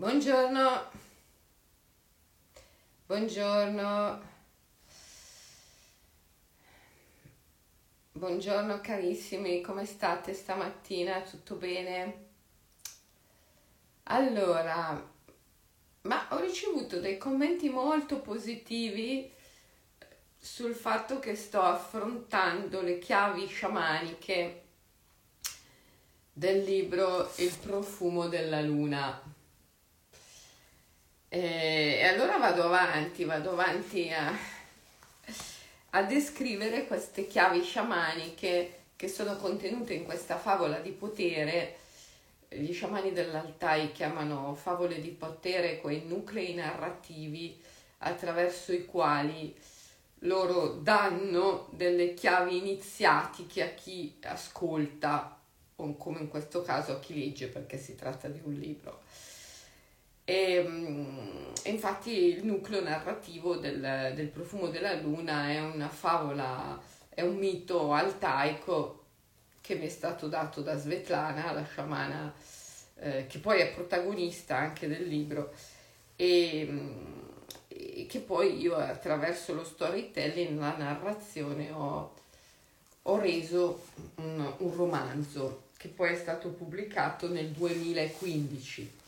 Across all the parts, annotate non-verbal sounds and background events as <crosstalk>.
Buongiorno, buongiorno, buongiorno carissimi, come state stamattina? Tutto bene? Allora, ma ho ricevuto dei commenti molto positivi sul fatto che sto affrontando le chiavi sciamaniche del libro Il profumo della luna. E, allora vado avanti, vado avanti a, a descrivere queste chiavi sciamaniche che sono contenute in questa favola di potere. Gli sciamani dell'Altai chiamano favole di potere quei nuclei narrativi attraverso i quali loro danno delle chiavi iniziatiche a chi ascolta o come in questo caso a chi legge perché si tratta di un libro. E, mm, infatti il nucleo narrativo del, del, profumo della luna è una favola, è un mito altaico che mi è stato dato da Svetlana, la sciamana eh, che poi è protagonista anche del libro. E, mm, e, che poi io attraverso lo storytelling, la narrazione ho, ho reso un, un romanzo che poi è stato pubblicato nel 2015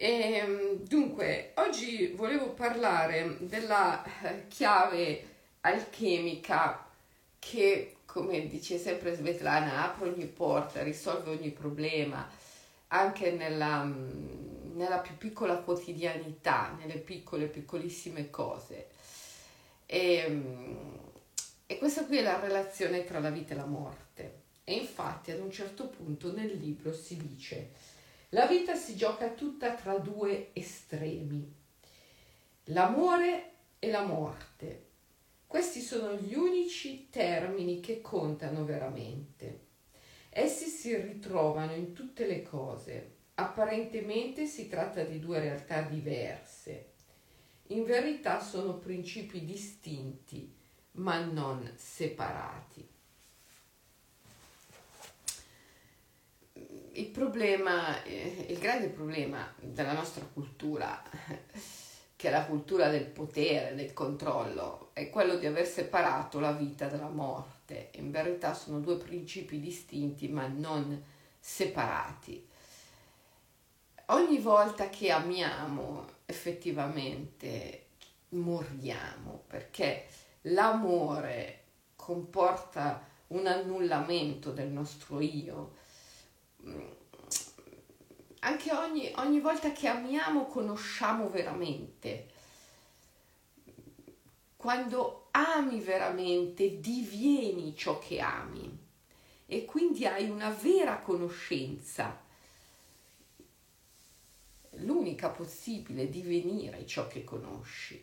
e, ehm, dunque, oggi volevo parlare della eh, chiave alchemica che, come dice sempre Svetlana, apre ogni porta, risolve ogni problema, anche nella, mm, nella più piccola quotidianità, nelle piccole, piccolissime cose. E, ehm, e questa qui è la relazione tra la vita e la morte. E infatti ad un certo punto nel libro si dice la vita si gioca tutta tra due estremi, l'amore e la morte. Questi sono gli unici termini che contano veramente. Essi si ritrovano in tutte le cose. Apparentemente si tratta di due realtà diverse. In verità sono principi distinti, ma non separati. Il problema, eh, il grande problema della nostra cultura, che è la cultura del potere, del controllo, è quello di aver separato la vita dalla morte. In verità sono due principi distinti ma non separati. Ogni volta che amiamo effettivamente moriamo perché l'amore comporta un annullamento del nostro io anche ogni, ogni volta che amiamo conosciamo veramente. Quando ami veramente divieni ciò che ami e quindi hai una vera conoscenza. L'unica possibile divenire ciò che conosci,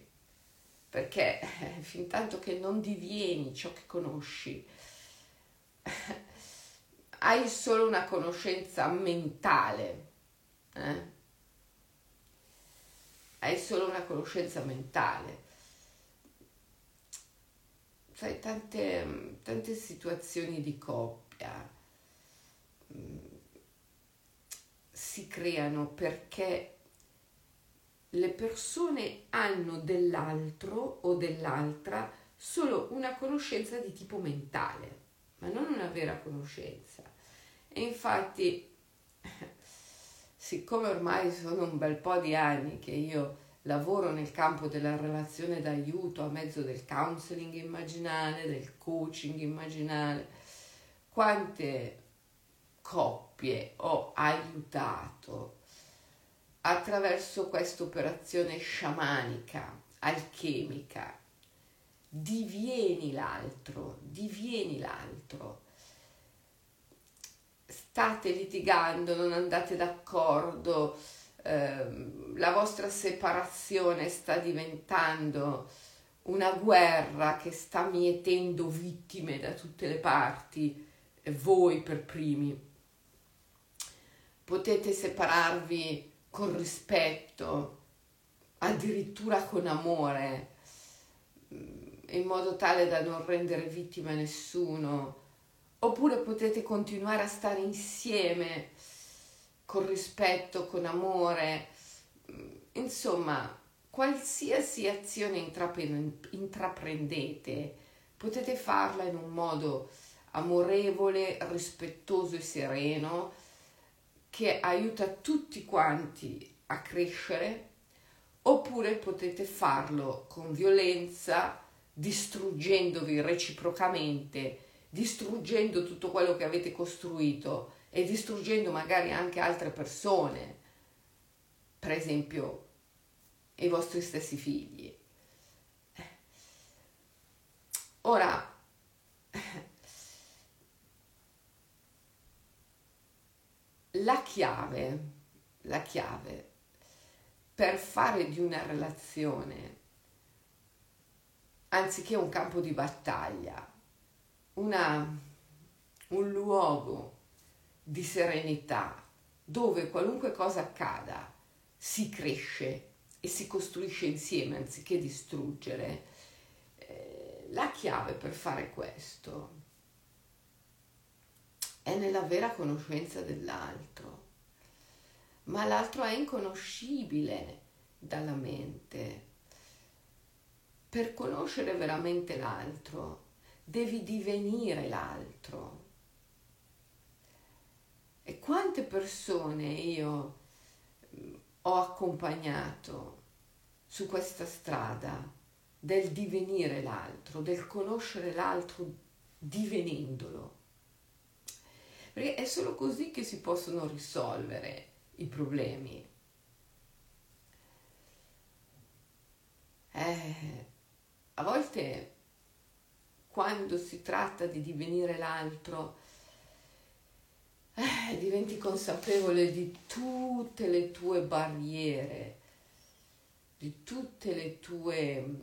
perché eh, fin tanto che non divieni ciò che conosci, hai solo una conoscenza mentale. Eh? Hai solo una conoscenza mentale. Sai, tante, tante situazioni di coppia mm, si creano perché le persone hanno dell'altro o dell'altra solo una conoscenza di tipo mentale, ma non una vera conoscenza. E infatti, siccome ormai sono un bel po' di anni che io lavoro nel campo della relazione d'aiuto a mezzo del counseling immaginale, del coaching immaginale, quante coppie ho aiutato attraverso questa operazione sciamanica, alchemica. Divieni l'altro, divieni l'altro state litigando, non andate d'accordo, ehm, la vostra separazione sta diventando una guerra che sta mietendo vittime da tutte le parti, voi per primi. Potete separarvi con rispetto, addirittura con amore, in modo tale da non rendere vittima nessuno oppure potete continuare a stare insieme con rispetto, con amore, insomma, qualsiasi azione intraprendete, potete farla in un modo amorevole, rispettoso e sereno che aiuta tutti quanti a crescere, oppure potete farlo con violenza, distruggendovi reciprocamente, distruggendo tutto quello che avete costruito e distruggendo magari anche altre persone, per esempio i vostri stessi figli. Ora, <laughs> la chiave, la chiave per fare di una relazione, anziché un campo di battaglia, una, un luogo di serenità dove qualunque cosa accada si cresce e si costruisce insieme anziché distruggere, eh, la chiave per fare questo è nella vera conoscenza dell'altro, ma l'altro è inconoscibile dalla mente. Per conoscere veramente l'altro devi divenire l'altro. E quante persone io mm, ho accompagnato su questa strada del divenire l'altro, del conoscere l'altro divenendolo perché è solo così che si possono risolvere i problemi. Eh, a volte quando si tratta di divenire l'altro, eh, diventi consapevole di tutte le tue barriere, di tutte le tue mm,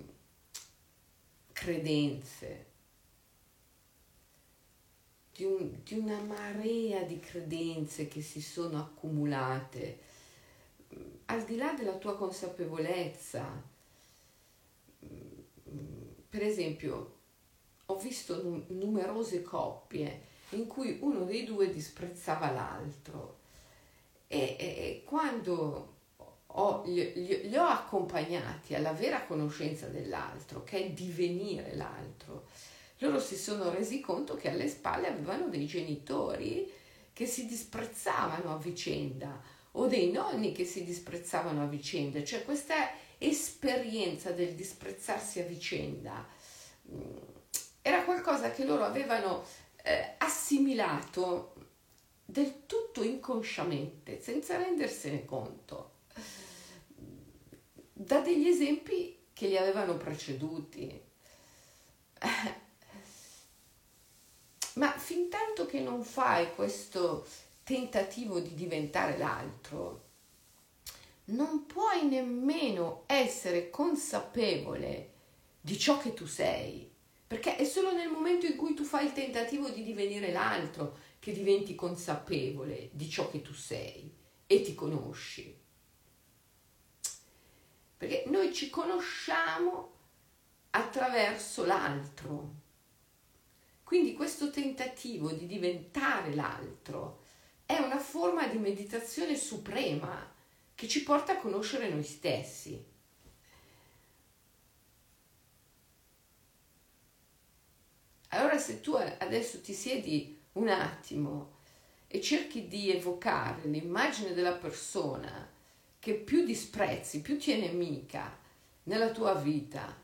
credenze di, un, di una marea di credenze che si sono accumulate, al di là della tua consapevolezza. Per esempio, ho visto numerose coppie in cui uno dei due disprezzava l'altro. E, e, quando ho, li, li, ho accompagnati alla vera conoscenza dell'altro, che è divenire l'altro, loro si sono resi conto che alle spalle avevano dei genitori che si disprezzavano a vicenda o dei nonni che si disprezzavano a vicenda, cioè questa esperienza del disprezzarsi a vicenda mm, era qualcosa che loro avevano eh, assimilato del tutto inconsciamente, senza rendersene conto, da degli esempi che li avevano preceduti. <laughs> Ma fin tanto che non fai questo tentativo di diventare l'altro, non puoi nemmeno essere consapevole di ciò che tu sei, perché è solo nel momento in cui tu fai il tentativo di divenire l'altro che diventi consapevole di ciò che tu sei e ti conosci. Perché noi ci conosciamo attraverso l'altro. Quindi questo tentativo di diventare l'altro è una forma di meditazione suprema che ci porta a conoscere noi stessi. Allora se tu adesso ti siedi un attimo e cerchi di evocare l'immagine della persona che più disprezzi, più ti è nemica nella tua vita,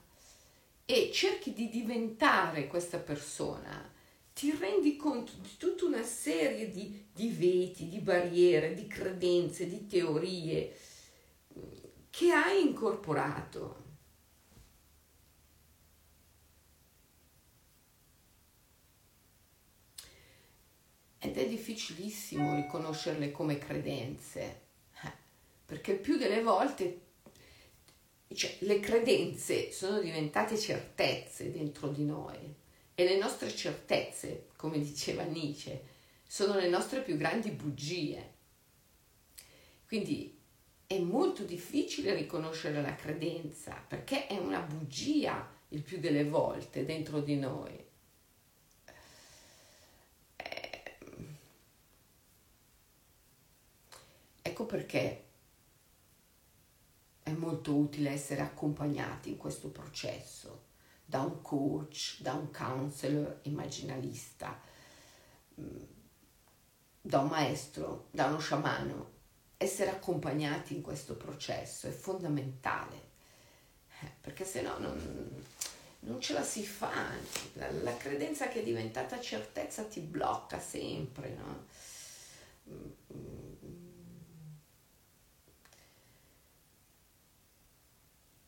e cerchi di diventare questa persona, ti rendi conto di tutta una serie di, di veti, di barriere, di credenze, di teorie che hai incorporato. Ed è difficilissimo riconoscerle come credenze, eh, perché più delle volte cioè, le credenze sono diventate certezze dentro di noi e le nostre certezze, come diceva Nietzsche, sono le nostre più grandi bugie. Quindi è molto difficile riconoscere la credenza perché è una bugia il più delle volte dentro di noi. Ecco perché è molto utile essere accompagnati in questo processo da un coach, da un counselor immaginalista, mm, da un maestro, da uno sciamano. Essere accompagnati in questo processo è fondamentale, eh, perché se no non, non ce la si fa. La, la, credenza che è diventata certezza ti blocca sempre, no?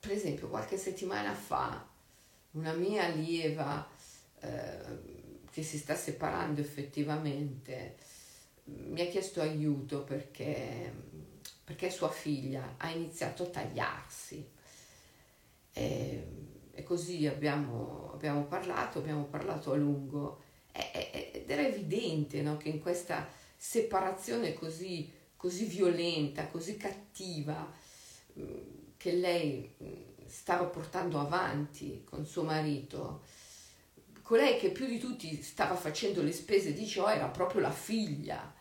Per esempio, qualche settimana fa una mia allieva eh, che si sta separando effettivamente mi ha chiesto aiuto perché, perché sua figlia ha iniziato a tagliarsi. E, e così abbiamo, abbiamo, parlato, abbiamo parlato a lungo ed era evidente no, che in questa separazione così, così violenta, così cattiva, che lei stava portando avanti con suo marito, colei che più di tutti stava facendo le spese di ciò era proprio la figlia.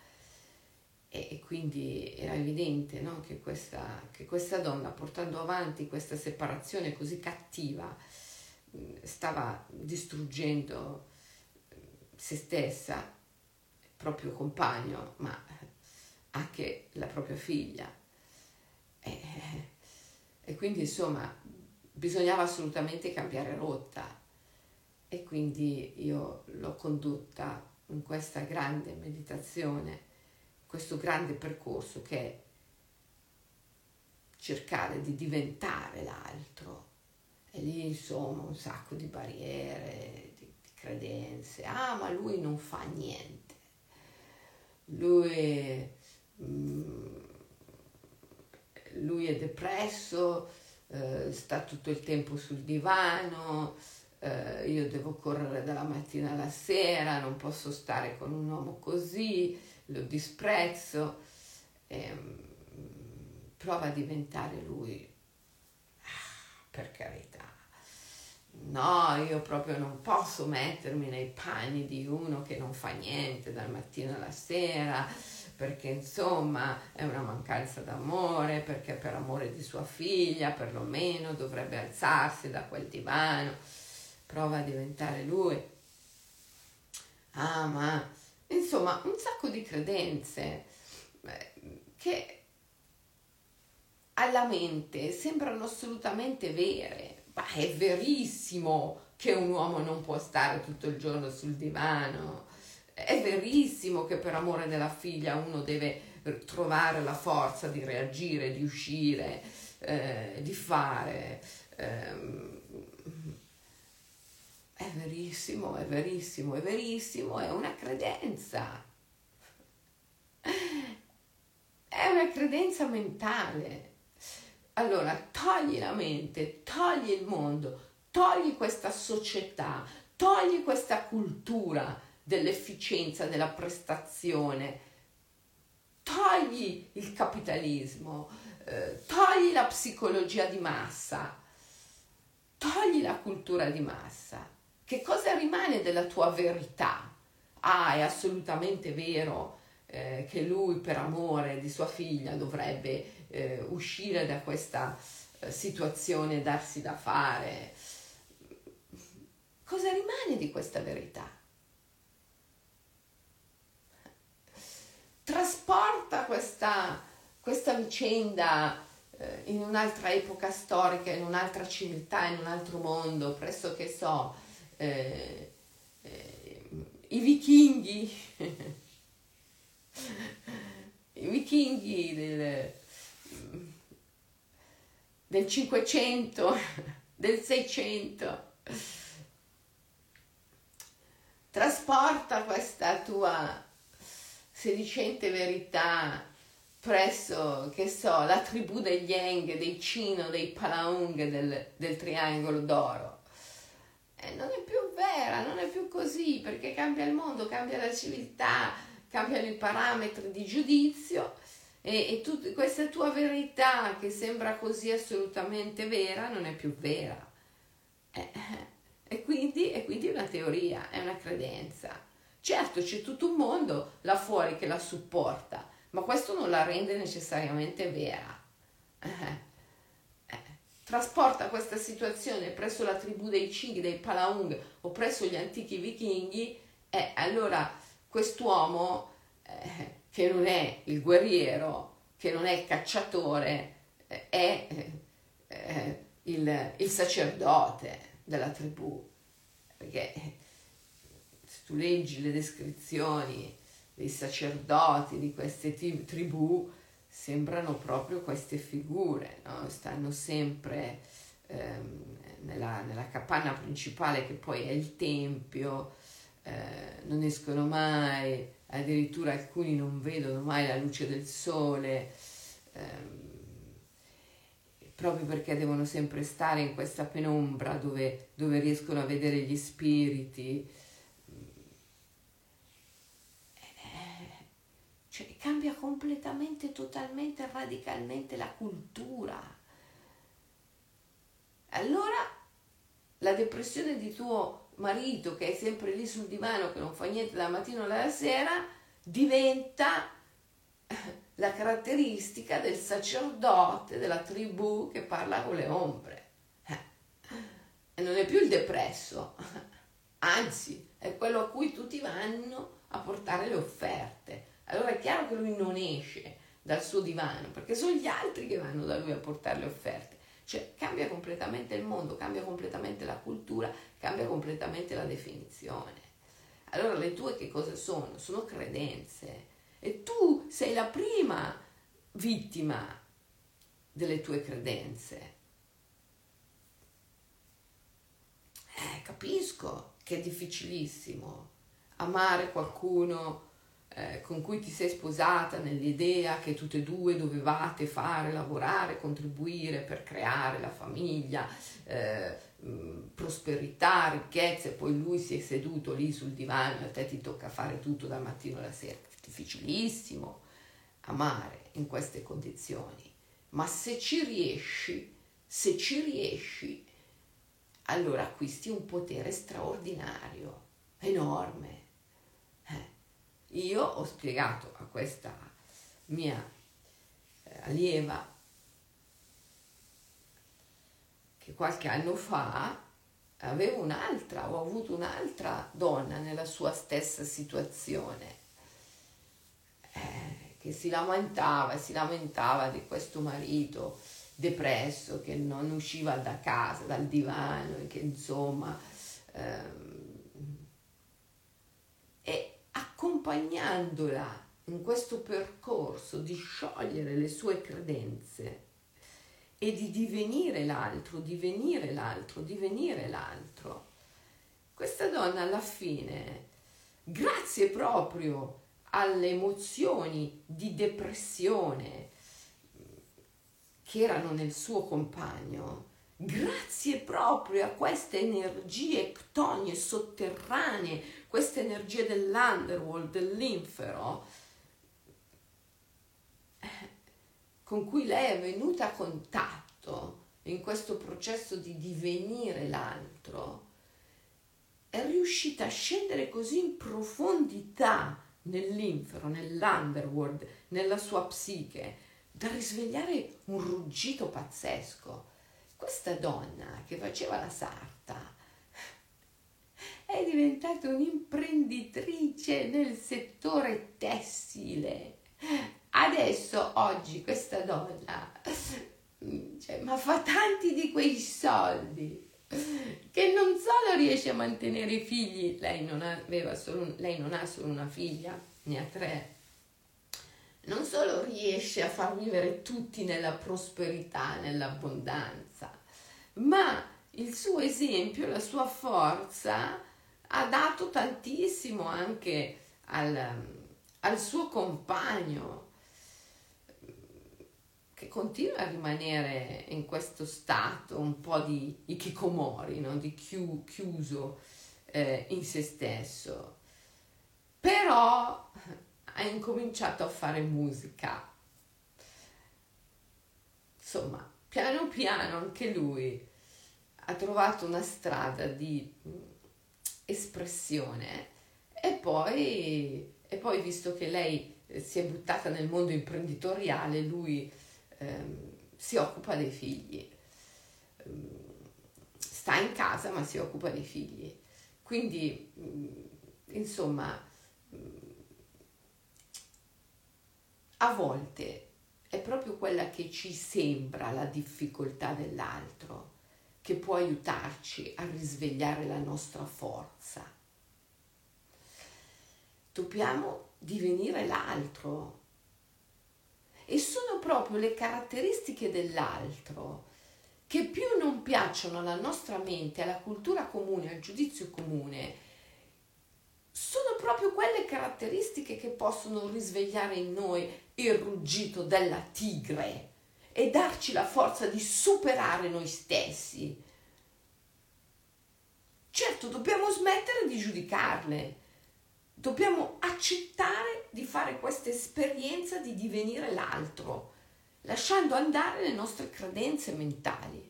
E, quindi era evidente no? che, questa, che questa donna, portando avanti questa separazione così cattiva, stava distruggendo se stessa, il proprio compagno, ma anche la propria figlia. E, e quindi insomma bisognava assolutamente cambiare rotta e quindi io l'ho condotta in questa grande meditazione, questo grande percorso che è cercare di diventare l'altro. E lì insomma un sacco di barriere, di, di credenze. Ah, ma lui non fa niente. Lui, mm, lui è depresso, eh, sta tutto il tempo sul divano, eh, io devo correre dalla mattina alla sera, non posso stare con un uomo così, lo disprezzo. Eh, prova a diventare lui, ah, per carità. No, io proprio non posso mettermi nei panni di uno che non fa niente dal mattino alla sera, perché insomma è una mancanza d'amore, perché per amore di sua figlia perlomeno dovrebbe alzarsi da quel divano, prova a diventare lui. Ah, ma insomma un sacco di credenze eh, che alla mente sembrano assolutamente vere, ma è verissimo che un uomo non può stare tutto il giorno sul divano è verissimo che per amore della figlia uno deve trovare la forza di reagire, di uscire, eh, di fare. Eh, è verissimo, è verissimo, è verissimo, è una credenza. È una credenza mentale. Allora, togli la mente, togli il mondo, togli questa società, togli questa cultura dell'efficienza, della prestazione. Togli il capitalismo, eh, togli la psicologia di massa, togli la cultura di massa. Che cosa rimane della tua verità? Ah, è assolutamente vero eh, che lui per amore di sua figlia dovrebbe eh, uscire da questa eh, situazione darsi da fare. Cosa rimane di questa verità? Trasporta questa, questa vicenda eh, in un'altra epoca storica, in un'altra civiltà, in un altro mondo, presso che so, eh, eh, i vichinghi, <laughs> i vichinghi del, del 500, <laughs> del 600. Trasporta questa tua sedicente verità presso, che so, la tribù degli Eng, dei Cino, dei Palaung del, del triangolo d'oro. E non è più vera, non è più così, perché cambia il mondo, cambia la civiltà, cambiano i parametri di giudizio e, e tut, questa tua verità che sembra così assolutamente vera non è più vera. E, e, quindi, e quindi è una teoria, è una credenza. Certo c'è tutto un mondo là fuori che la supporta, ma questo non la rende necessariamente vera. Eh. trasporta questa situazione presso la tribù dei Ching, dei Palaung o presso gli antichi vichinghi, eh, allora quest'uomo eh, che non è il guerriero, che non è il cacciatore, eh, è eh, il, il sacerdote della tribù. Perché tu leggi le descrizioni dei sacerdoti di queste tribù, sembrano proprio queste figure, no? stanno sempre ehm, nella, nella, capanna principale che poi è il tempio, eh, non escono mai, addirittura alcuni non vedono mai la luce del sole, ehm, proprio perché devono sempre stare in questa penombra dove, dove riescono a vedere gli spiriti. Cioè, cambia completamente, totalmente, radicalmente la cultura. Allora la depressione di tuo marito che è sempre lì sul divano, che non fa niente dalla mattina alla sera, diventa la caratteristica del sacerdote della tribù che parla con le ombre. E non è più il depresso, anzi è quello a cui tutti vanno a portare le offerte allora è chiaro che lui non esce dal suo divano, perché sono gli altri che vanno da lui a portare le offerte. Cioè cambia completamente il mondo, cambia completamente la cultura, cambia completamente la definizione. Allora le tue che cosa sono? Sono credenze. E tu sei la prima vittima delle tue credenze. Eh, capisco che è difficilissimo amare qualcuno eh, con cui ti sei sposata nell'idea che tutte e due dovevate fare, lavorare, contribuire per creare la famiglia, eh, prosperità, ricchezza e poi lui si è seduto lì sul divano e a te ti tocca fare tutto dal mattino alla sera. Difficilissimo amare in queste condizioni, ma se ci riesci, se ci riesci, allora acquisti un potere straordinario, enorme io ho spiegato a questa mia eh, allieva che qualche anno fa avevo un'altra, ho avuto un'altra donna nella sua stessa situazione eh, che si lamentava si lamentava di questo marito depresso che non usciva da casa, dal divano e che insomma ehm, accompagnandola in questo percorso di sciogliere le sue credenze e di divenire l'altro, divenire l'altro, divenire l'altro. Questa donna alla fine, grazie proprio alle emozioni di depressione che erano nel suo compagno, grazie proprio a queste energie ctonie sotterranee queste energie dell'underworld, dell'infero, con cui lei è venuta a contatto in questo processo di divenire l'altro, è riuscita a scendere così in profondità nell'infero, nell'underworld, nella sua psiche, da risvegliare un ruggito pazzesco. Questa donna che faceva la sarta è diventata un'imprenditrice nel settore tessile. Adesso, oggi, questa donna cioè, ma fa tanti di quei soldi che non solo riesce a mantenere i figli, lei non, aveva solo, lei non ha solo una figlia, ne ha tre, non solo riesce a far vivere tutti nella prosperità, nell'abbondanza, ma il suo esempio, la sua forza ha dato tantissimo anche al, al suo compagno che continua a rimanere in questo stato un po' di ikikomori, no? di chiu, chiuso eh, in se stesso. Però ha incominciato a fare musica. Insomma, piano piano anche lui ha trovato una strada di espressione e poi, e poi visto che lei eh, si è buttata nel mondo imprenditoriale, lui ehm, si occupa dei figli. sta in casa ma si occupa dei figli. Quindi, insomma, a volte è proprio quella che ci sembra la difficoltà dell'altro che può aiutarci a risvegliare la nostra forza. Dobbiamo divenire l'altro. E sono proprio le caratteristiche dell'altro che più non piacciono alla nostra mente, alla cultura comune, al giudizio comune, sono proprio quelle caratteristiche che possono risvegliare in noi il ruggito della tigre e darci la forza di superare noi stessi. Certo, dobbiamo smettere di giudicarle, dobbiamo accettare di fare questa esperienza di divenire l'altro, lasciando andare le nostre credenze mentali.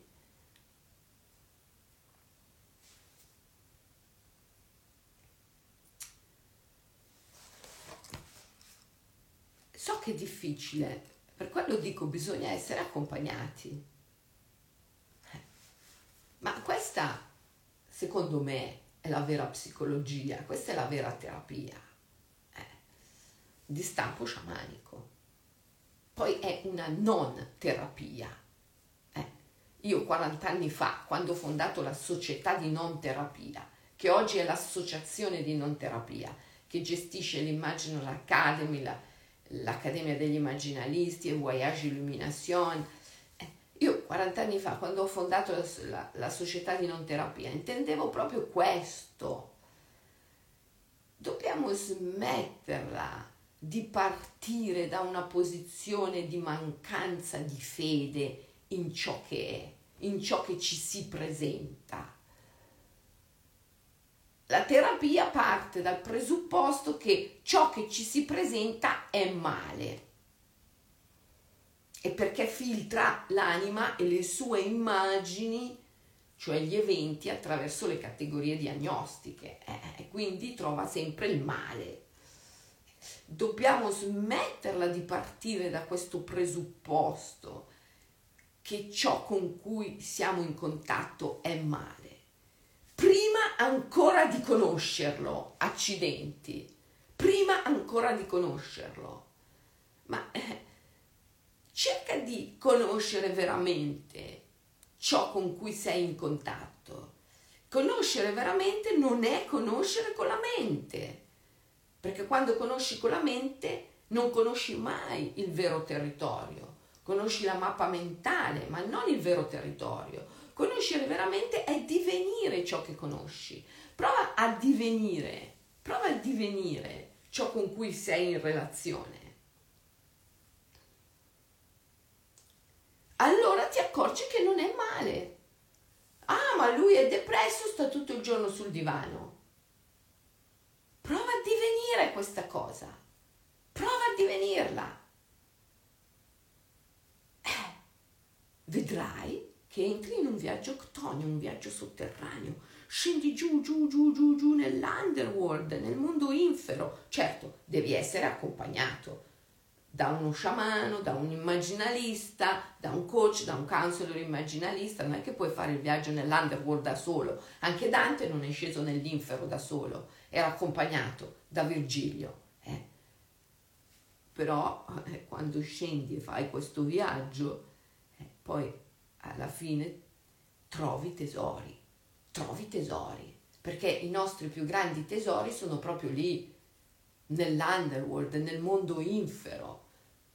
So che è difficile, per quello dico bisogna essere accompagnati. Ma questa, secondo me, è la vera psicologia, questa è la vera terapia eh, di stampo sciamanico. Poi è una non terapia. Eh, io 40 anni fa, quando ho fondato la società di non terapia, che oggi è l'associazione di non terapia, che gestisce l'Imaginal Academy, la, l'Accademia degli Immaginalisti e Voyage Illumination. Eh, io 40 anni fa, quando ho fondato la, la, la società di non terapia, intendevo proprio questo. Dobbiamo smetterla di partire da una posizione di mancanza di fede in ciò che è, in ciò che ci si presenta la terapia parte dal presupposto che ciò che ci si presenta è male. E perché filtra l'anima e le sue immagini, cioè gli eventi, attraverso le categorie diagnostiche. E eh, quindi trova sempre il male. Dobbiamo smetterla di partire da questo presupposto che ciò con cui siamo in contatto è male ancora di conoscerlo, accidenti, prima ancora di conoscerlo. Ma eh, cerca di conoscere veramente ciò con cui sei in contatto. Conoscere veramente non è conoscere con la mente, perché quando conosci con la mente non conosci mai il vero territorio, conosci la mappa mentale, ma non il vero territorio Conoscere veramente è divenire ciò che conosci. Prova a divenire, prova a divenire ciò con cui sei in relazione. Allora ti accorgi che non è male. Ah, ma lui è depresso, sta tutto il giorno sul divano. Prova a divenire questa cosa. Prova a divenirla. Eh, vedrai che entri in un viaggio ctonio, un viaggio sotterraneo, scendi giù, giù, giù, giù, giù nell'underworld, nel mondo infero. Certo, devi essere accompagnato da uno sciamano, da un immaginalista, da un coach, da un counselor immaginalista, non è che puoi fare il viaggio nell'underworld da solo. Anche Dante non è sceso nell'infero da solo, era accompagnato da Virgilio. Eh. Però eh, quando scendi e fai questo viaggio, eh, poi alla fine trovi tesori, trovi tesori, perché i nostri più grandi tesori sono proprio lì, nell'underworld, nel mondo infero,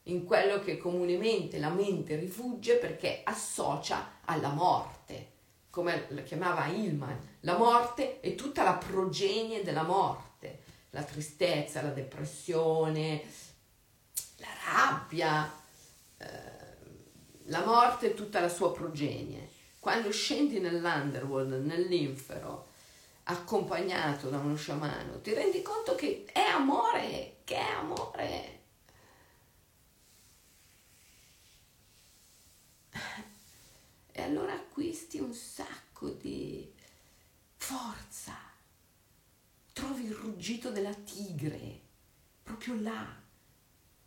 in quello che comunemente la mente rifugge perché associa alla morte, come la chiamava Hillman, la morte è tutta la progenie della morte, la tristezza, la depressione, la rabbia. Eh, la morte e tutta la sua progenie. Quando scendi nell'underworld, nell'infero, accompagnato da uno sciamano, ti rendi conto che è amore, che è amore. E allora acquisti un sacco di forza. Trovi il ruggito della tigre, proprio là,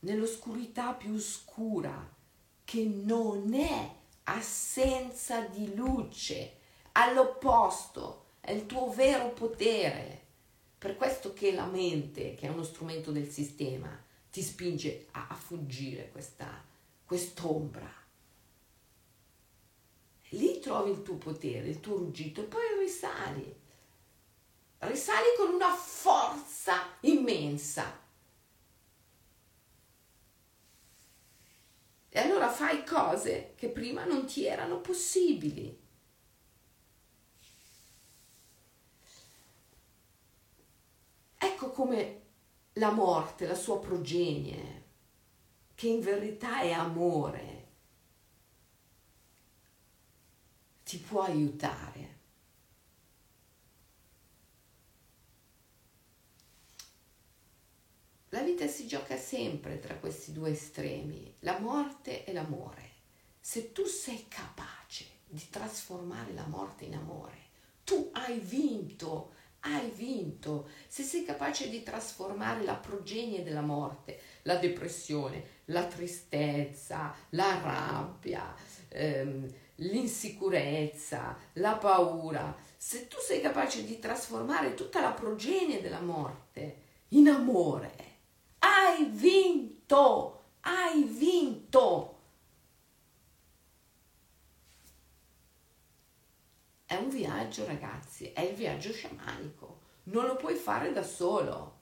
nell'oscurità più scura che non è assenza di luce, all'opposto, è il tuo vero potere. Per questo che la mente, che è uno strumento del sistema, ti spinge a, a fuggire questa, quest'ombra. Lì trovi il tuo potere, il tuo ruggito e poi risali. Risali con una forza immensa. E allora fai cose che prima non ti erano possibili. Ecco come la morte, la sua progenie, che in verità è amore, ti può aiutare. La vita si gioca sempre tra questi due estremi, la morte e l'amore. Se tu sei capace di trasformare la morte in amore, tu hai vinto, hai vinto. Se sei capace di trasformare la progenie della morte, la depressione, la tristezza, la rabbia, ehm, l'insicurezza, la paura, se tu sei capace di trasformare tutta la progenie della morte in amore, hai vinto, hai vinto. È un viaggio, ragazzi, è il viaggio sciamanico. Non lo puoi fare da solo.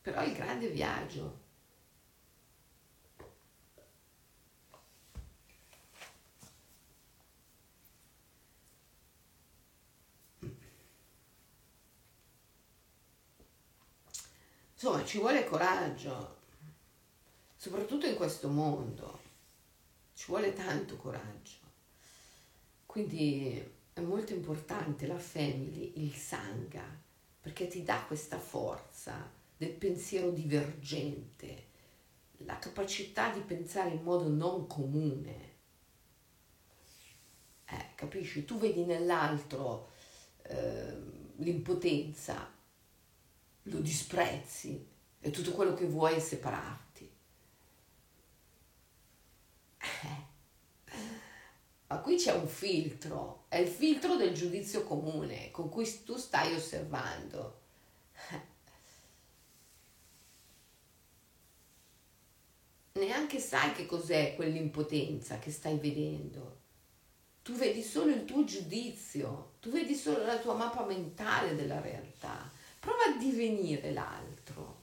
Però è il grande viaggio. Insomma, ci vuole coraggio, soprattutto in questo mondo, ci vuole tanto coraggio. Quindi è molto importante la family, il sangha, perché ti dà questa forza del pensiero divergente, la capacità di pensare in modo non comune. Eh, capisci? Tu vedi nell'altro eh, l'impotenza, lo disprezzi e tutto quello che vuoi è separarti. Eh. Ma qui c'è un filtro, è il filtro del giudizio comune con cui tu stai osservando. Neanche sai che cos'è quell'impotenza che stai vedendo. Tu vedi solo il tuo giudizio, tu vedi solo la tua mappa mentale della realtà. Prova a divenire l'altro,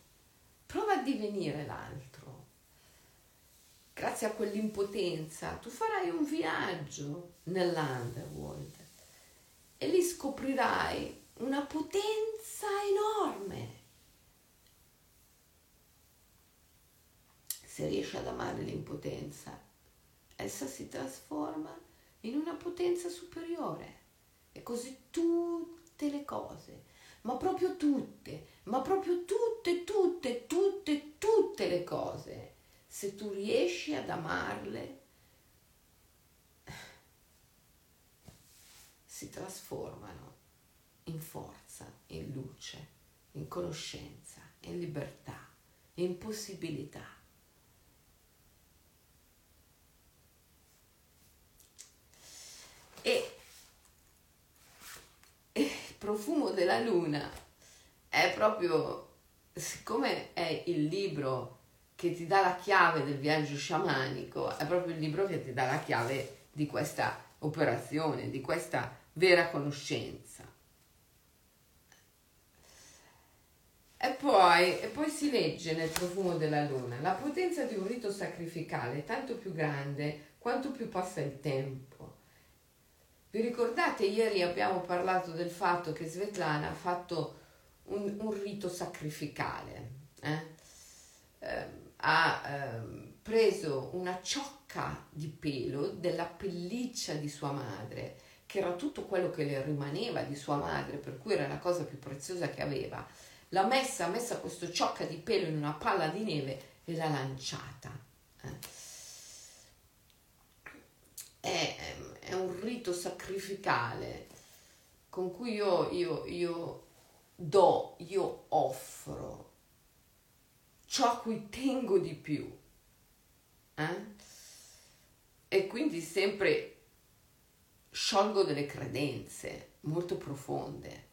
prova a divenire l'altro. Grazie a quell'impotenza tu farai un viaggio nell'underworld e lì scoprirai una potenza enorme. Se riesci ad amare l'impotenza, essa si trasforma in una potenza superiore e così tutte le cose ma proprio tutte, ma proprio tutte, tutte, tutte, tutte le cose, se tu riesci ad amarle, si trasformano in forza, in luce, in conoscenza, in libertà, in possibilità. E profumo della luna è proprio, siccome è il libro che ti dà la chiave del viaggio sciamanico, è proprio il libro che ti dà la chiave di questa operazione, di questa vera conoscenza. E poi, e poi, si legge nel profumo della luna, la potenza di un rito sacrificale è tanto più grande quanto più passa il tempo. Vi ricordate ieri abbiamo parlato del fatto che Svetlana ha fatto un, un rito sacrificale, eh? Eh, ha eh, preso una ciocca di pelo della pelliccia di sua madre, che era tutto quello che le rimaneva di sua madre, per cui era la cosa più preziosa che aveva, l'ha messa, ha messo questo ciocca di pelo in una palla di neve e l'ha lanciata. Eh? È, è un rito sacrificale con cui io, io, io do, io offro ciò a cui tengo di più. Eh? e quindi sempre sciolgo delle credenze molto profonde.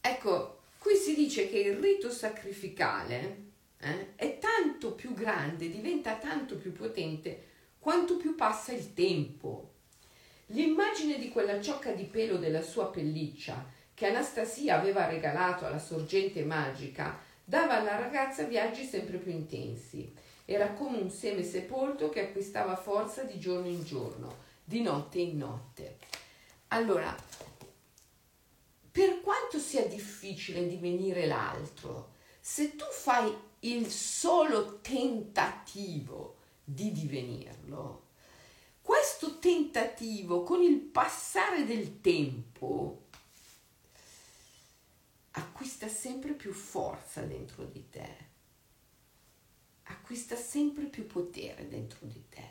Ecco, qui si dice che il rito sacrificale eh, è tanto più grande, diventa tanto più potente quanto più passa il tempo. L'immagine di quella ciocca di pelo della sua pelliccia che Anastasia aveva regalato alla sorgente magica dava alla ragazza viaggi sempre più intensi. Era come un seme sepolto che acquistava forza di giorno in giorno, di notte in notte. Allora, per quanto sia difficile divenire l'altro, se tu fai il solo tentativo di divenirlo, questo tentativo con il passare del tempo acquista sempre più forza dentro di te, acquista sempre più potere dentro di te.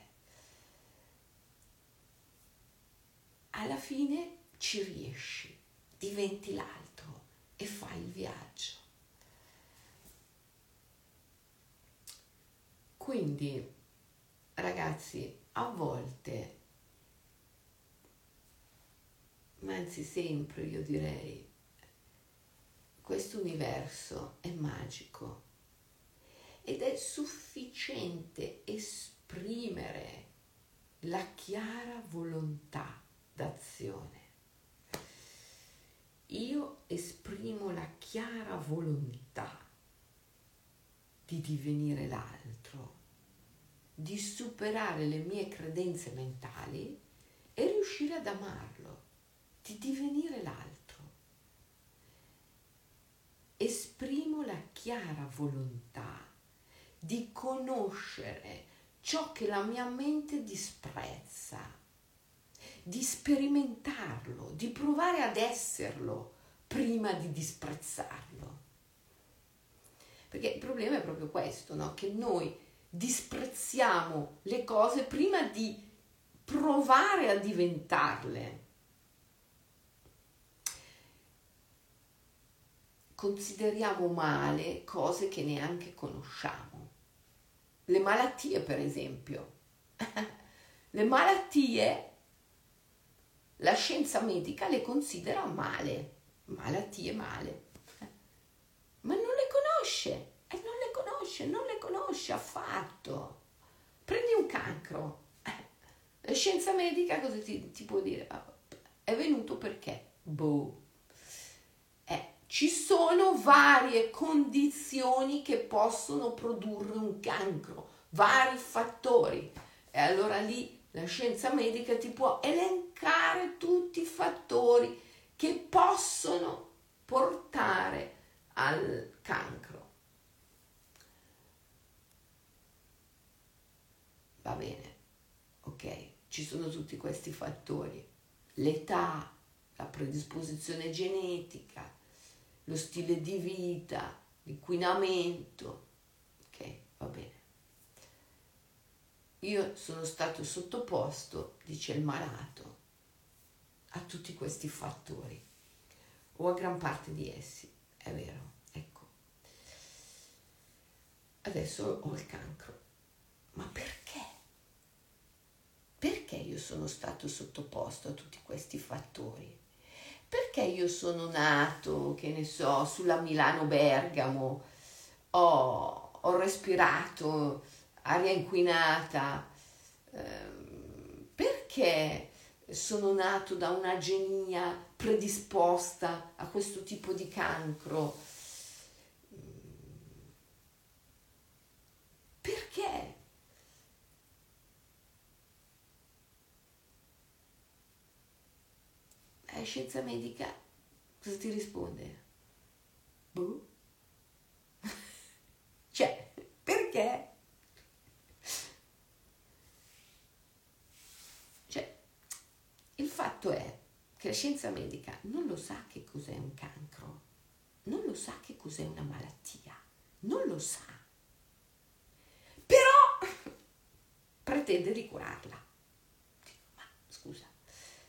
Alla fine ci riesci, diventi l'altro e fai il viaggio. Quindi, ragazzi, a volte, ma anzi sempre io direi, questo universo è magico ed è sufficiente esprimere la chiara volontà d'azione. Io esprimo la chiara volontà di divenire l'altro, di superare le mie credenze mentali e riuscire ad amarlo, di divenire l'altro esprimo la chiara volontà di conoscere ciò che la mia mente disprezza, di sperimentarlo, di provare ad esserlo prima di disprezzarlo. Perché il problema è proprio questo, no? che noi disprezziamo le cose prima di provare a diventarle. consideriamo male cose che neanche conosciamo. Le malattie, per esempio. <laughs> le malattie, la scienza medica le considera male, malattie male, ma non le conosce, conosce, non le conosce affatto. Prendi un cancro, la scienza medica cosa ti, ti può dire? È venuto perché? Boh ci sono varie condizioni che possono produrre un cancro, vari fattori. E allora lì la scienza medica ti può elencare tutti i fattori che possono portare al cancro. Va bene, ok, ci sono tutti questi fattori. L'età, la predisposizione genetica, lo stile di vita, l'inquinamento. Ok, va bene. Io sono stato sottoposto, dice il malato, a tutti questi fattori, o a gran parte di essi, è vero, ecco. Adesso ho il cancro. Ma perché? Perché io sono stato sottoposto a tutti questi fattori? perché io sono nato, che ne so, sulla Milano-Bergamo, ho, ho respirato aria inquinata, ehm, perché sono nato da una genia predisposta a questo tipo di cancro? Perché? La scienza medica cosa ti risponde? Boh. <laughs> cioè, perché? Cioè, il fatto è che la scienza medica non lo sa che cos'è un cancro, non lo sa che cos'è una malattia, non lo sa. Però <laughs> pretende di curarla.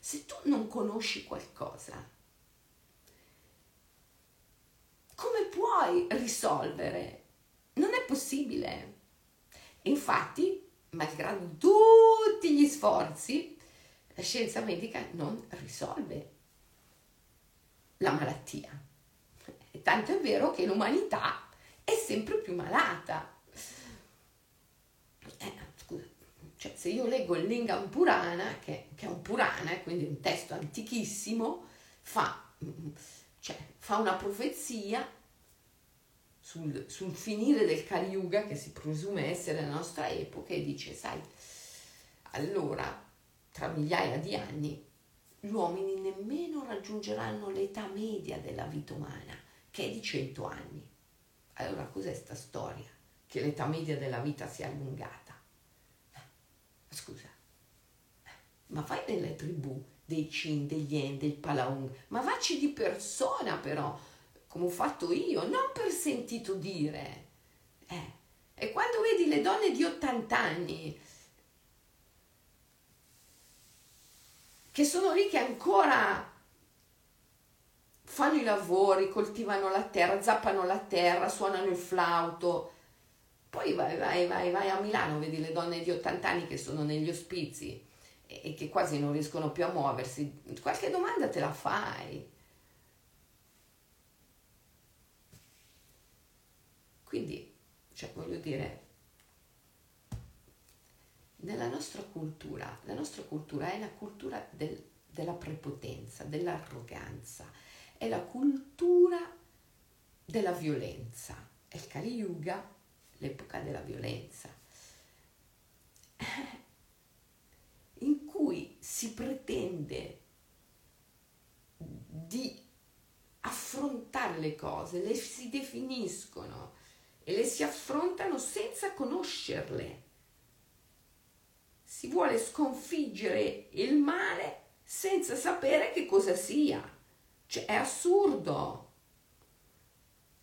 Se tu non conosci qualcosa, come puoi risolvere? Non è possibile. infatti, malgrado tutti gli sforzi, la scienza medica non risolve la malattia. Tanto è vero che l'umanità è sempre più malata. Eh, scusa, cioè, se io leggo il Lingam Purana, che, che è un Purana, quindi un testo antichissimo, fa, cioè, fa una profezia sul, sul, finire del Kali Yuga, che si presume essere la nostra epoca, e dice, sai, allora, tra migliaia di anni, gli uomini nemmeno raggiungeranno l'età media della vita umana, che è di 100 anni. Allora, cos'è sta storia? Che l'età media della vita sia allungata? Scusa, ma fai delle tribù dei Cin, degli En, del Palaung, ma vacci di persona però, come ho fatto io, non per sentito dire. Eh. E quando vedi le donne di 80 anni che sono lì che ancora fanno i lavori, coltivano la terra, zappano la terra, suonano il flauto. Poi vai, vai, vai, vai a Milano, vedi le donne di 80 anni che sono negli ospizi e, che quasi non riescono più a muoversi. Qualche domanda te la fai. Quindi, cioè, voglio dire, nella nostra cultura, la nostra cultura è la cultura del, della prepotenza, dell'arroganza, è la cultura della violenza. È il Kali Yuga, l'epoca della violenza, in cui si pretende di affrontare le cose, le si definiscono e le si affrontano senza conoscerle si vuole sconfiggere il male senza sapere che cosa sia. Cioè è assurdo.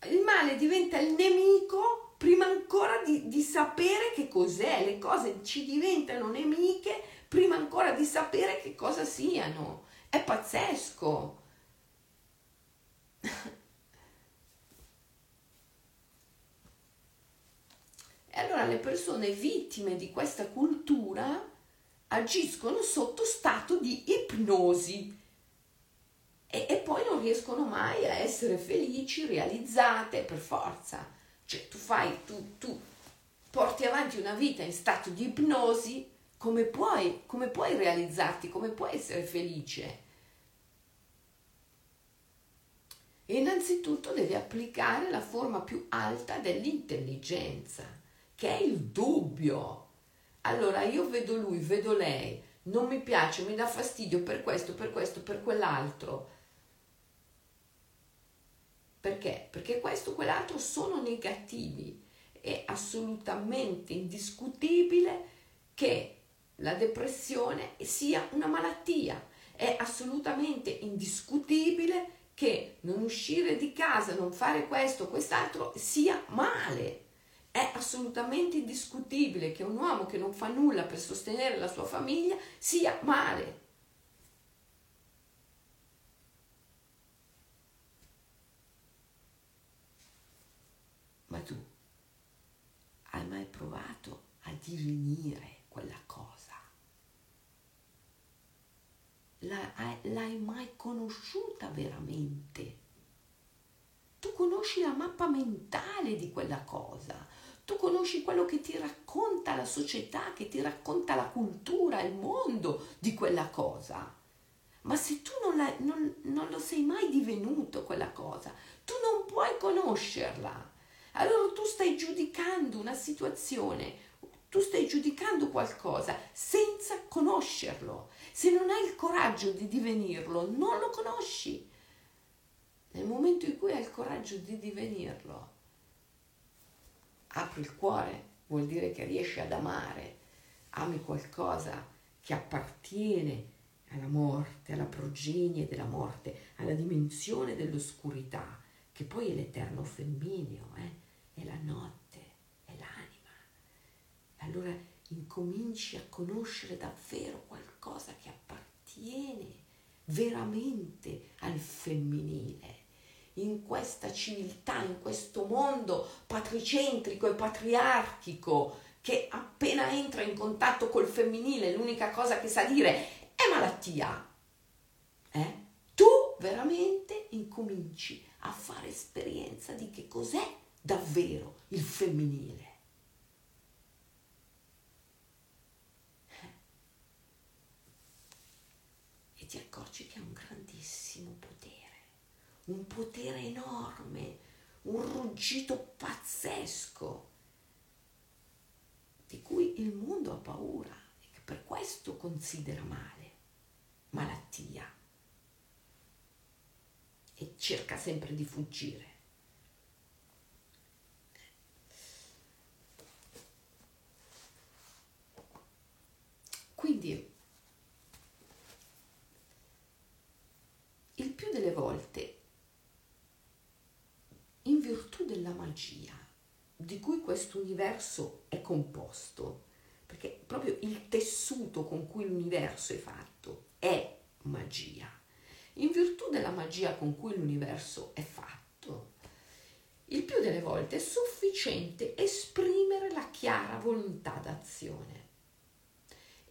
Il male diventa il nemico prima ancora di, di sapere che cos'è. Le cose ci diventano nemiche prima ancora di sapere che cosa siano. È pazzesco. <laughs> E allora le persone vittime di questa cultura agiscono sotto stato di ipnosi e, e poi non riescono mai a essere felici, realizzate per forza. Cioè tu fai, tu, tu porti avanti una vita in stato di ipnosi, come puoi, come puoi realizzarti, come puoi essere felice? E innanzitutto devi applicare la forma più alta dell'intelligenza che è il dubbio. Allora io vedo lui, vedo lei, non mi piace, mi dà fastidio per questo, per questo, per quell'altro. Perché? Perché questo e quell'altro sono negativi. È assolutamente indiscutibile che la depressione sia una malattia. È assolutamente indiscutibile che non uscire di casa, non fare questo, quest'altro sia male. È assolutamente indiscutibile che un uomo che non fa nulla per sostenere la sua famiglia sia male. Ma tu hai mai provato a divenire quella cosa? l'hai mai conosciuta veramente? Tu conosci la mappa mentale di quella cosa, tu conosci quello che ti racconta la società, che ti racconta la cultura, il mondo di quella cosa. Ma se tu non, non, non lo sei mai divenuto quella cosa, tu non puoi conoscerla. Allora tu stai giudicando una situazione, tu stai giudicando qualcosa senza conoscerlo. Se non hai il coraggio di divenirlo, non lo conosci. Nel momento in cui hai il coraggio di divenirlo, apri il cuore, vuol dire che riesci ad amare, ami qualcosa che appartiene alla morte, alla progenie della morte, alla dimensione dell'oscurità, che poi è l'eterno femmineo, eh? È la notte, è l'anima. Allora incominci a conoscere davvero qualcosa che appartiene veramente al femminile in questa civiltà, in questo mondo patricentrico e patriarchico che appena entra in contatto col femminile l'unica cosa che sa dire è malattia. Eh? Tu veramente incominci a fare esperienza di che cos'è davvero il femminile. Eh? E ti accorgi che ha un grandissimo potere, un potere enorme, un ruggito pazzesco di cui il mondo ha paura e che per questo considera male, malattia e cerca sempre di fuggire. Quindi il più delle volte, in virtù della magia di cui questo universo è composto, perché proprio il tessuto con cui l'universo è fatto è magia, in virtù della magia con cui l'universo è fatto, il più delle volte è sufficiente esprimere la chiara volontà d'azione.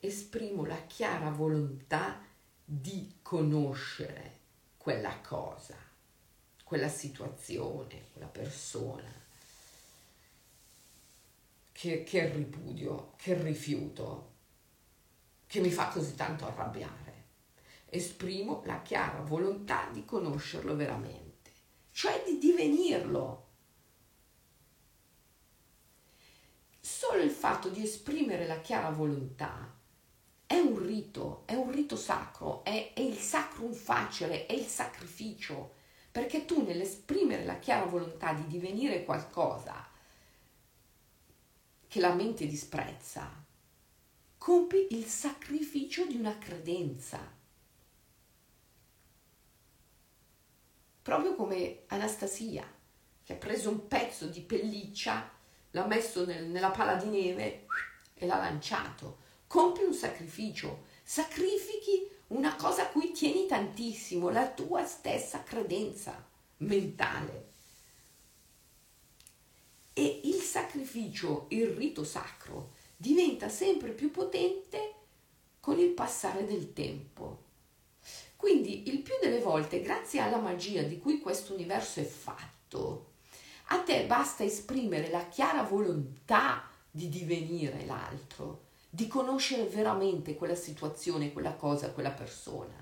Esprimo la chiara volontà di conoscere quella cosa, quella situazione, quella persona, che, che ripudio, che rifiuto, che mi fa così tanto arrabbiare esprimo la chiara volontà di conoscerlo veramente, cioè di divenirlo. Solo il fatto di esprimere la chiara volontà è un rito, è un rito sacro, è, è il sacrum facere, è il sacrificio, perché tu nell'esprimere la chiara volontà di divenire qualcosa che la mente disprezza, compi il sacrificio di una credenza proprio come Anastasia, che ha preso un pezzo di pelliccia, l'ha messo nel, nella pala di neve e l'ha lanciato. Compi un sacrificio, sacrifichi una cosa a cui tieni tantissimo, la tua stessa credenza mentale. E il sacrificio, il rito sacro, diventa sempre più potente con il passare del tempo. Quindi il più delle volte, grazie alla magia di cui questo universo è fatto, a te basta esprimere la chiara volontà di divenire l'altro, di conoscere veramente quella situazione, quella cosa, quella persona.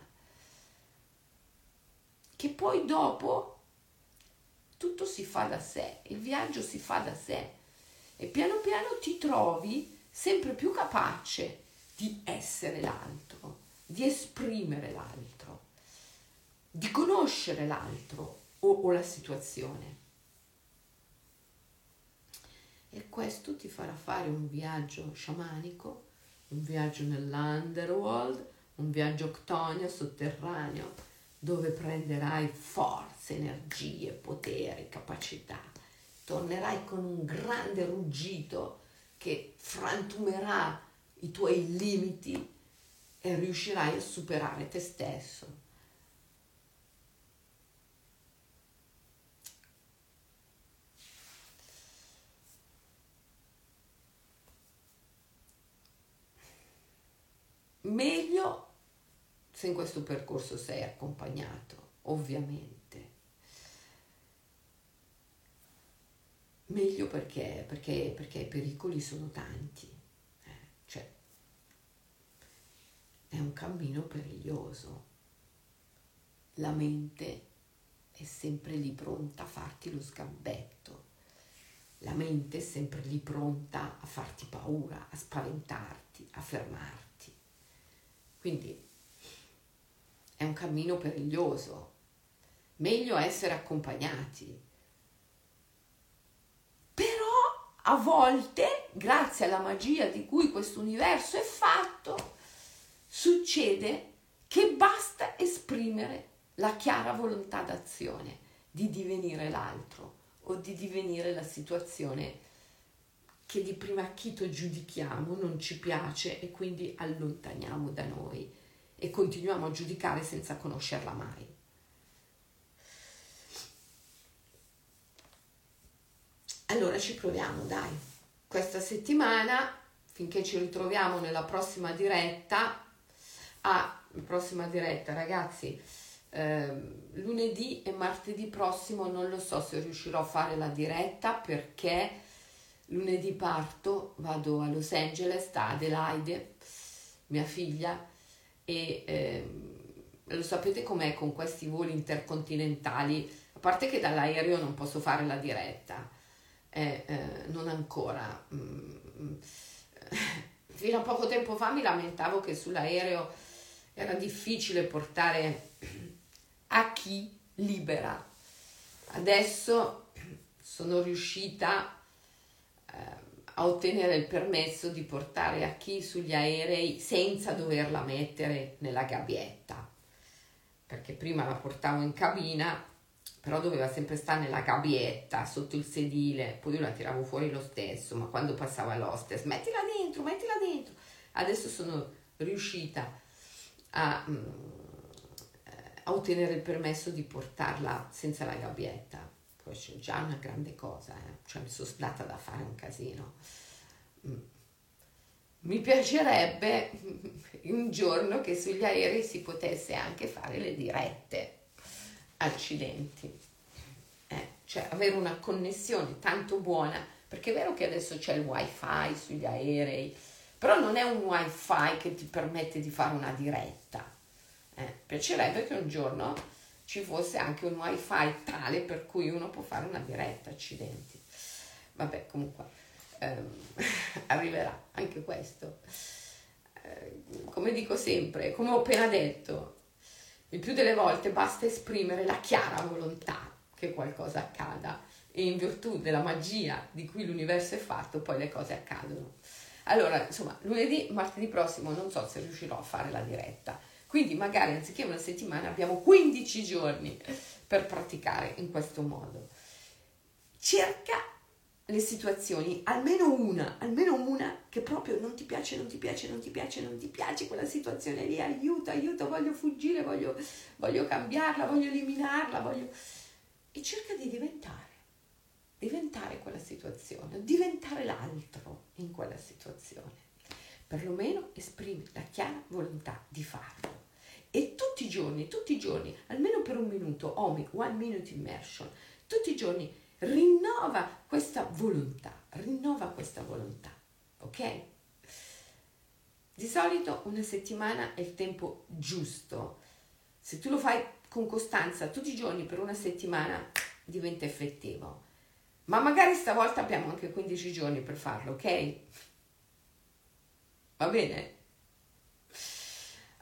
Che poi dopo tutto si fa da sé, il viaggio si fa da sé e piano piano ti trovi sempre più capace di essere l'altro, di esprimere l'altro di conoscere l'altro o, o la situazione. E questo ti farà fare un viaggio sciamanico, un viaggio nell'underworld, un viaggio octonio sotterraneo, dove prenderai forze, energie, poteri, capacità. Tornerai con un grande ruggito che frantumerà i tuoi limiti e riuscirai a superare te stesso. Meglio se in questo percorso sei accompagnato, ovviamente. Meglio perché, perché, perché i pericoli sono tanti, eh, cioè è un cammino periglioso. La mente è sempre lì pronta a farti lo sgambetto. La mente è sempre lì pronta a farti paura, a spaventarti, a fermarti. Quindi è un cammino periglioso. Meglio essere accompagnati. Però a volte, grazie alla magia di cui questo universo è fatto, succede che basta esprimere la chiara volontà d'azione di divenire l'altro o di divenire la situazione che di primo acchito giudichiamo, non ci piace e quindi allontaniamo da noi e continuiamo a giudicare senza conoscerla mai. Allora ci proviamo, dai. questa settimana, finché ci ritroviamo nella prossima diretta, ah, prossima diretta ragazzi, eh, lunedì e martedì prossimo non lo so se riuscirò a fare la diretta perché lunedì parto, vado a Los Angeles da Adelaide, mia figlia, e eh, lo sapete com'è con questi voli intercontinentali, a parte che dall'aereo non posso fare la diretta eh, eh, non ancora. Mm, <laughs> fino a poco tempo fa mi lamentavo che sull'aereo era difficile portare a chi libera. Adesso sono riuscita a ottenere il permesso di portare a chi sugli aerei senza doverla mettere nella gabbietta. Perché prima la portavo in cabina però doveva sempre stare nella gabbietta, sotto il sedile, poi io la tiravo fuori lo stesso, ma quando passava l'hostess, mettila dentro, mettila dentro. Adesso sono riuscita a, mm, a ottenere il permesso di portarla senza la gabbietta. Poi c'è già una grande cosa, eh? cioè mi sono data da fare un casino. Mm. Mi piacerebbe <laughs> un giorno che sugli aerei si potesse anche fare le dirette accidenti. Eh, cioè avere una connessione tanto buona, perché è vero che adesso c'è il wifi sugli aerei, però non è un wifi che ti permette di fare una diretta. Eh, piacerebbe che un giorno ci fosse anche un wifi tale per cui uno può fare una diretta, accidenti. Vabbè, comunque ehm, <laughs> arriverà anche questo. Eh, come dico sempre, come ho appena detto, il più delle volte basta esprimere la chiara volontà che qualcosa accada e in virtù della magia di cui l'universo è fatto poi le cose accadono. Allora, insomma, lunedì, martedì prossimo non so se riuscirò a fare la diretta, quindi magari anziché una settimana abbiamo 15 giorni per praticare in questo modo. Cerca le situazioni, almeno una, almeno una che proprio non ti piace, non ti piace, non ti piace, non ti piace quella situazione lì, aiuto, aiuto, voglio fuggire, voglio, voglio cambiarla, voglio eliminarla, voglio... E cerca di diventare, diventare quella situazione, diventare l'altro in quella situazione. Perlomeno esprimi la chiara volontà di farlo. E tutti i giorni, tutti i giorni, almeno per un minuto, OMI, One Minute Immersion, tutti i giorni rinnova questa volontà, rinnova questa volontà, ok? Di solito una settimana è il tempo giusto. Se tu lo fai con costanza tutti i giorni per una settimana diventa effettivo. Ma magari stavolta abbiamo anche 15 giorni per farlo, ok? Va bene?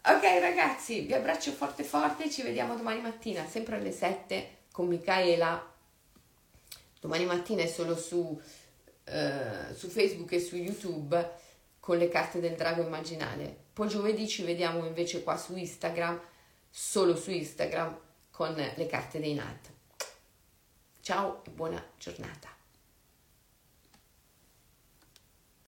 Ok ragazzi, vi abbraccio forte forte, ci vediamo domani mattina, sempre alle 7 con Michaela domani mattina è solo su, uh, su Facebook e su YouTube con le carte del drago immaginale. Poi giovedì ci vediamo invece qua su Instagram, solo su Instagram, con le carte dei NAT. Ciao e buona giornata.